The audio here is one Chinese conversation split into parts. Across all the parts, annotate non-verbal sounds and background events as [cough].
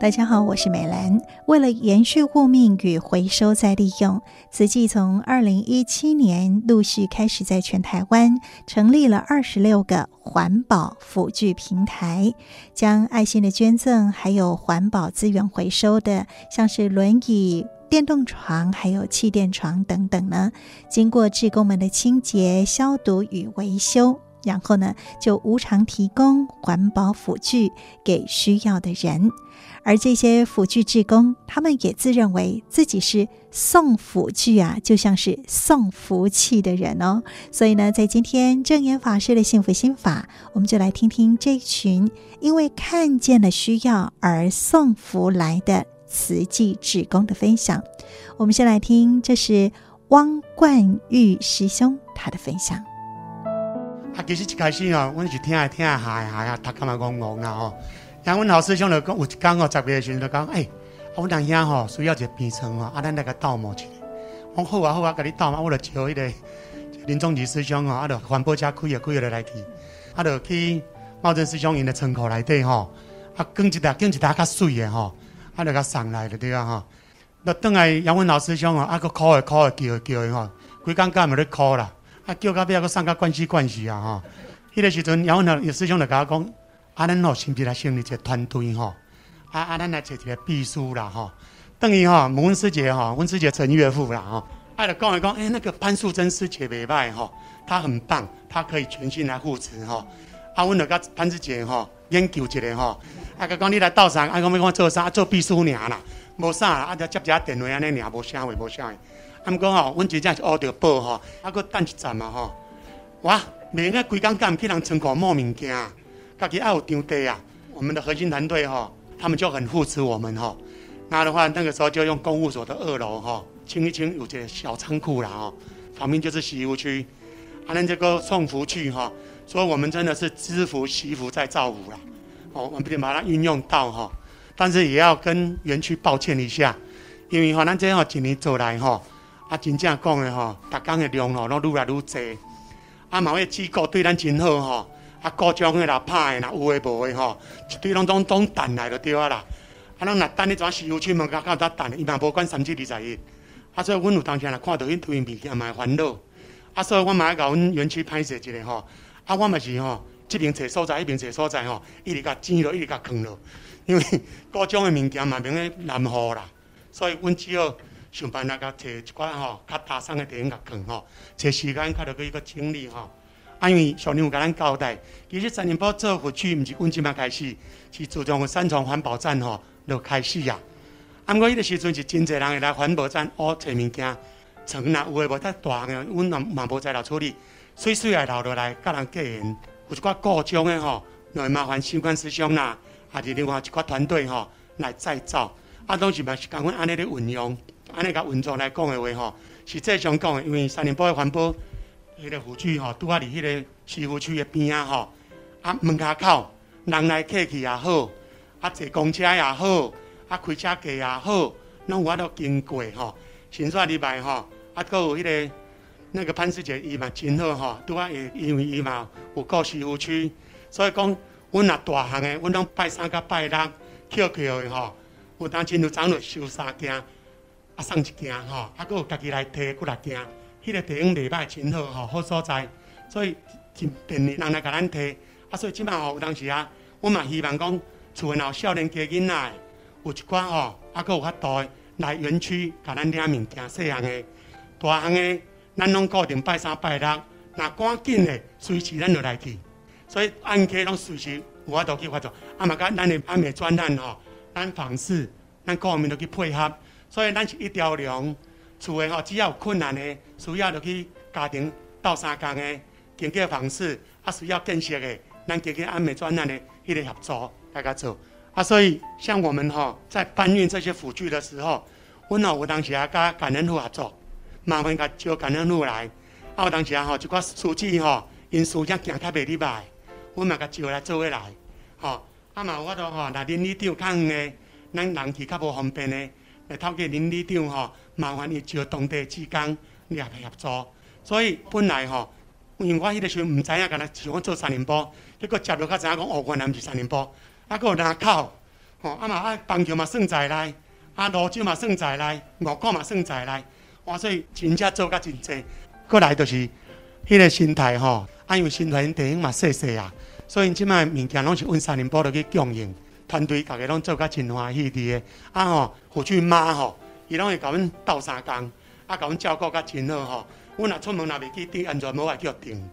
大家好，我是美兰。为了延续护命与回收再利用，慈济从二零一七年陆续开始在全台湾成立了二十六个环保辅具平台，将爱心的捐赠还有环保资源回收的，像是轮椅、电动床还有气垫床等等呢，经过志工们的清洁、消毒与维修。然后呢，就无偿提供环保辅具给需要的人，而这些辅具志工，他们也自认为自己是送辅具啊，就像是送福气的人哦。所以呢，在今天证严法师的幸福心法，我们就来听听这群因为看见了需要而送福来的慈济志工的分享。我们先来听，这是汪冠玉师兄他的分享。啊，其实一开始哦，阮是听啊听啊，嗨嗨啊，读干嘛戆戆啦吼。然后阮老师兄就讲，有一天哦，十月时阵就讲，哎、欸，我当兄吼需要一个病床哦，啊，咱来个斗磨一下。我好啊好啊，甲你斗嘛，我就招迄个林宗吉师兄哦，啊，就环保车开啊开了来去，啊，就去茂正师兄因的仓库内底吼，啊，卷一沓卷一沓较水的吼，啊，就甲送来了对啊吼。那等来杨文老师兄哦，啊，个哭的哭的叫的叫的吼，规工干嘛咧哭啦？啊，叫到尾啊，搁送到关系关系啊！吼，迄个时阵，然后呢，有师兄就甲我讲：啊，咱吼是不是来成立一个团队吼？啊啊，咱来找一个秘书啦吼。等于吼，温师姐吼，温师姐陈岳父啦吼。啊，就讲一讲，诶，那个潘素贞师姐袂歹吼，她很棒，她可以全心来负责吼。啊，阮就甲潘师姐吼研究一下吼。啊，佮讲你来斗啥？啊，讲要讲做啥？做秘书尔啦，无啥啦。啊，就接一下电话安尼尔，无啥话，无啥。他们讲吼，阮真正是学着报吼，啊，搁等一站嘛吼。哇，每个规工干去人仓库摸物件，家己爱有场地啊。我们的核心团队吼，他们就很扶持我们吼。那的话，那个时候就用公务所的二楼吼，清一清有一个小仓库啦吼，旁边就是洗衣区。啊，咱这个送福去吼，所以我们真的是知福惜福在造福啦。哦，我们不仅把它运用到哈，但是也要跟园区抱歉一下，因为哈，咱这样几年走来哈。啊，真正讲的吼，逐工的量吼，拢愈来愈济。啊，某个机构对咱真好吼，啊，各种的啦、歹的啦、有诶无诶吼，一堆拢总总等来就对啊啦。啊，咱若等你怎洗护区门口到搭等，伊嘛无管三七二十一。啊，所以阮有当时若看到因推物件嘛会烦恼。啊，所以我嘛爱甲阮园区拍摄一个吼。啊，我嘛是吼，即边找所在，迄边找所在吼，一直甲挤落，一直甲扛落。因为 [laughs] 各种的物件嘛免个难货啦，所以阮只好。想办法甲找一寡吼较大声的电影甲放吼，找时间较着去一个清理吼。啊，因为上年有甲咱交代，其实三年报做福区毋是阮即摆开始，是自从三重环保站吼就开始呀。啊，毋过迄个时阵是真侪人会来环保站学找物件，床若有诶无太大个，阮嘛嘛无在了处理，水水来流落来，甲人结缘。有一寡故障诶吼，就会麻烦相关师兄啦，啊是另外一寡团队吼来再造。啊，拢是嘛是共阮安尼咧运用。安尼甲运作来讲的话吼，实际上讲的，因为三年半的环保迄个辅具吼，拄啊伫迄个西湖区的边啊吼，啊门口口人来客去也好，啊坐公车也好，啊开车过也好，拢有法度经过吼，先煞礼拜吼，啊搁有迄个那个潘师姐伊嘛真好吼，拄啊因因为伊嘛有顾西湖区，所以讲阮若大项的，阮拢拜三甲拜六扣扣的吼，有当真有长落收三件。啊，送一件吼，啊，有家己来提几来件，迄、个地方礼拜真好吼，好所在，所以真便利人来甲咱提。啊，所以即摆吼有当时啊，我嘛希望讲厝内有少年家囡仔，有一寡吼，啊，有法度来园区甲咱领物件，细项的、大项的，咱拢固定拜三拜六，若赶紧的，随时咱就来去。所以按揭拢随时有法度去发作。啊嘛，甲咱的安美专案吼，咱访视，咱各方面都去配合。所以咱是一条龙，厝诶吼，只要有困难诶，需要就去家庭斗相共诶，经过方式啊，需要建设诶，咱经过安美专案诶，迄个合作大家做啊。所以像我们吼，在搬运这些辅具的时候，阮吼有当时啊，甲感恩户合作，麻烦甲招感恩户来。啊，有当时啊吼，一寡书记吼，因事业行较袂礼拜，阮嘛甲招来做伙来，吼啊嘛有法度吼，若邻里长较远诶，咱人去较无方便诶诶。来透过邻里长吼，麻烦伊招当地职工来合作。所以本来吼，因为我迄个时阵毋知影，干那想讲做三年埔，结果接落较知影讲哦，原来毋是三年埔，啊，搁有林口，吼，啊嘛啊棒球嘛算在内，啊罗球嘛算在内，乐高嘛算在内，哇，所以真正做甲真济。过来就是迄个心态吼，啊因为新团电影嘛细细啊，所以即摆物件拢是阮三林波落去供应，团队逐个拢做甲真欢喜伫个，啊吼，辅具妈吼，伊拢会甲阮斗相共，啊甲阮照顾甲真好吼。阮若出门若袂记顶安全帽，爱叫顶，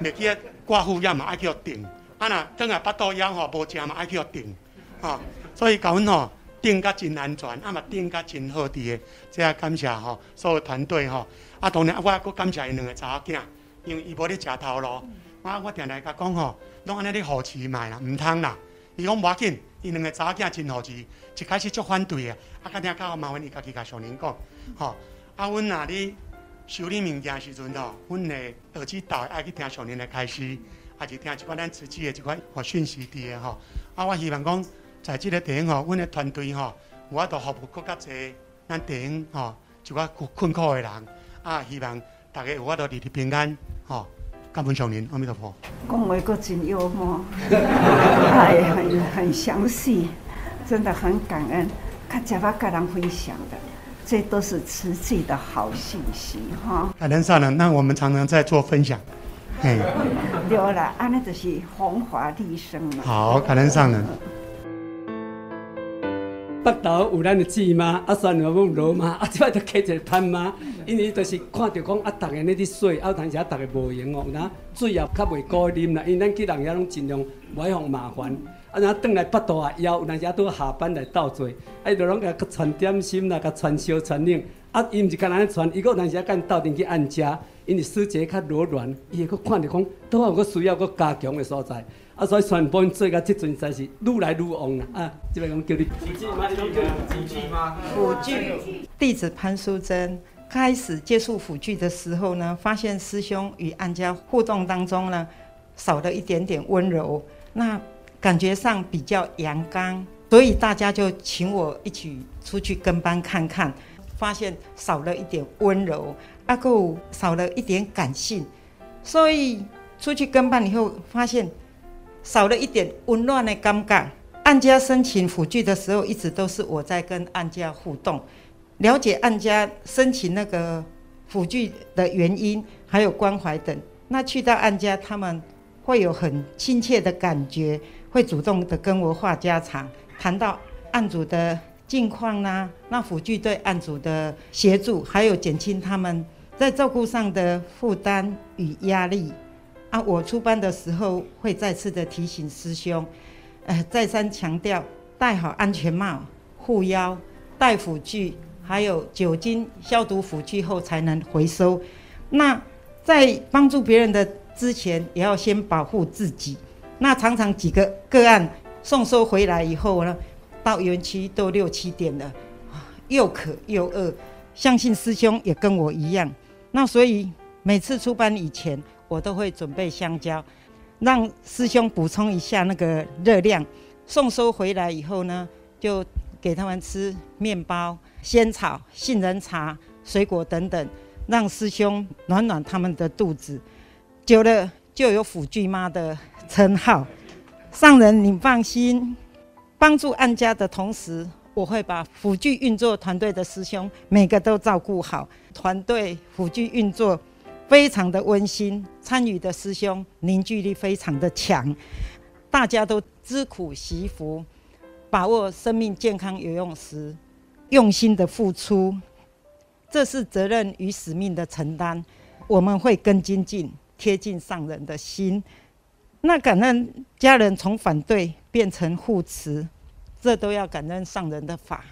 袂记挂护眼嘛爱叫顶，啊若等下巴肚枵吼无食嘛爱叫顶，吼。所以甲阮吼顶甲真安全，啊嘛顶甲真好伫个，这也感谢吼所有团队吼。啊，当然我阁感谢因两个查某囝，因为伊无咧食头路。我，我定定甲讲吼，拢安尼咧扶持卖啦，毋通啦。伊讲无要紧，伊两个查某囝真扶持，一开始足反对的。啊，甲听较麻烦伊家己甲上人讲，吼。啊，阮若咧修理物件时阵吼，阮的儿子导爱去听上人的开始，也是听一款咱自己的一款互讯息伫的吼。啊，我希望讲，在即个电影吼，阮的团队吼，有法度服务更加侪咱电影吼，一寡困苦的人。啊！希望大家有法度日日平安，吼！感恩上年，阿弥陀佛。讲话阁真幽默，[laughs] 哎，很很详细，真的很感恩。看甲巴甲人分享的，这都是实际的好信息，哈。感恩上人，那我们常常在做分享，哎。[laughs] 对了，安尼就是弘法利生嘛。好，感恩上人。北投有咱的姊妈，啊，算了，阮罗妈，啊，即摆就开一个潘妈，因为就是看着讲啊，逐个咧滴水，啊，有当时啊，逐个无闲哦，那水也较袂高啉啦，因咱去人遐拢尽量唔爱互麻烦，啊，然后转来北投啊，以后有当时啊，拄下班来斗做，啊，伊就拢甲传点心啦，甲传烧传冷，啊，伊毋是干那咧传，伊个有当时啊，干斗阵去按遮，因为师姐较柔软，伊会佮看着讲，都有个需要佮加强的所在。啊，所以传播做到即阵才是愈来愈旺啦！啊，这边讲叫你辅具吗？辅具吗？辅具。弟子潘淑珍开始接触辅具的时候呢，发现师兄与安家互动当中呢，少了一点点温柔，那感觉上比较阳刚，所以大家就请我一起出去跟班看看，发现少了一点温柔，阿够少了一点感性，所以出去跟班以后发现。少了一点温暖的感觉。案家申请辅具的时候，一直都是我在跟案家互动，了解案家申请那个辅具的原因，还有关怀等。那去到案家，他们会有很亲切的感觉，会主动的跟我话家常，谈到案主的近况啦，那辅具对案主的协助，还有减轻他们在照顾上的负担与压力。啊，我出班的时候会再次的提醒师兄，呃，再三强调戴好安全帽、护腰、戴辅具，还有酒精消毒辅具后才能回收。那在帮助别人的之前，也要先保护自己。那常常几个个案送收回来以后呢，到园区都六七点了，又渴又饿。相信师兄也跟我一样。那所以每次出班以前，我都会准备香蕉，让师兄补充一下那个热量。送收回来以后呢，就给他们吃面包、仙草、杏仁茶、水果等等，让师兄暖暖他们的肚子。久了就有辅具妈的称号。上人你放心，帮助安家的同时，我会把辅具运作团队的师兄每个都照顾好。团队辅具运作。非常的温馨，参与的师兄凝聚力非常的强，大家都知苦惜福，把握生命健康有用时，用心的付出，这是责任与使命的承担。我们会更精进，贴近上人的心。那感恩家人从反对变成护持，这都要感恩上人的法。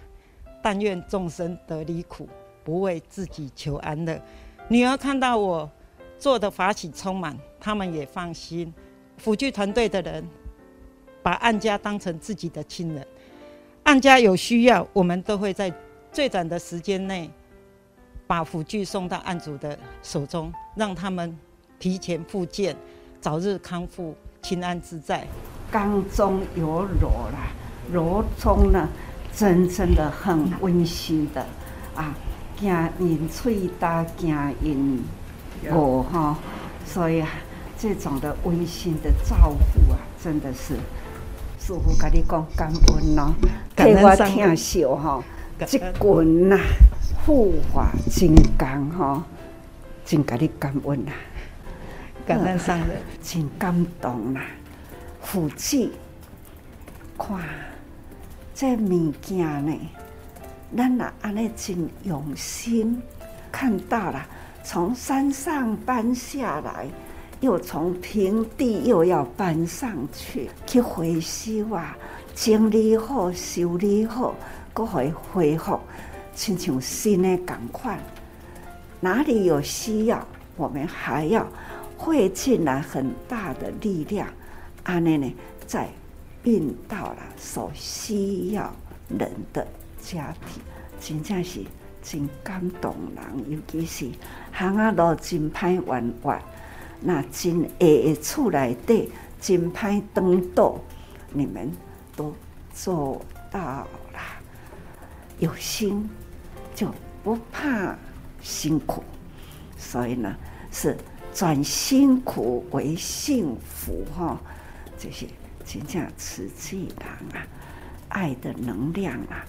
但愿众生得离苦，不为自己求安乐。女儿看到我做的法喜充满，他们也放心。辅具团队的人把案家当成自己的亲人，案家有需要，我们都会在最短的时间内把辅具送到案主的手中，让他们提前复健，早日康复，平安自在。刚中有柔啦，柔中呢，真正的很温馨的啊。惊因喙大，惊因我哈，所以啊，这种的温馨的照顾啊，真的是师傅跟你讲感恩咯，替我听笑吼，这棍呐护法金刚吼，真跟你感恩呐，感恩上人，真感动呐，福气，看这物件呢，咱呐安尼真用心看到了，从山上搬下来。又从平地又要搬上去，去回收啊，整理好、修理好，搁会恢复，亲像新的同款。哪里有需要，我们还要会进来很大的力量，安尼呢，在运到了所需要人的家庭，真正是真感动人，尤其是行啊路真歹弯弯。那真下的厝内底真歹转倒，你们都做到了。有心就不怕辛苦，所以呢，是转辛苦为幸福哈。这些真正慈济人啊，爱的能量啊，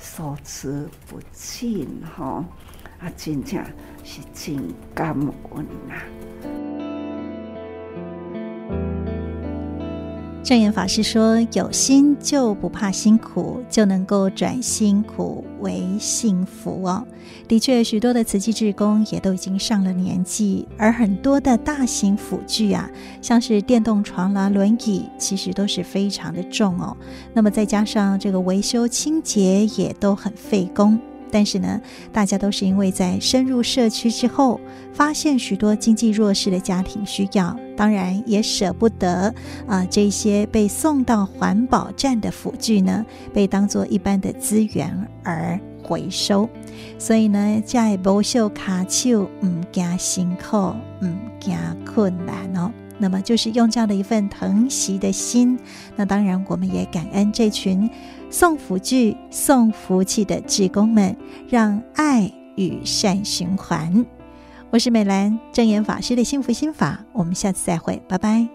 所持不尽哈啊，真正是真感恩呐。证严法师说：“有心就不怕辛苦，就能够转辛苦为幸福哦。”的确，许多的慈济志工也都已经上了年纪，而很多的大型辅具啊，像是电动床啦、轮椅，其实都是非常的重哦。那么再加上这个维修清洁，也都很费工。但是呢，大家都是因为在深入社区之后，发现许多经济弱势的家庭需要，当然也舍不得啊、这些被送到环保站的辅具呢，被当做一般的资源而回收。所以呢，在无袖卡手，唔惊辛苦，唔惊困难哦。那么就是用这样的一份疼惜的心，那当然我们也感恩这群。送福具、送福气的职工们，让爱与善循环。我是美兰，正言法师的幸福心法。我们下次再会，拜拜。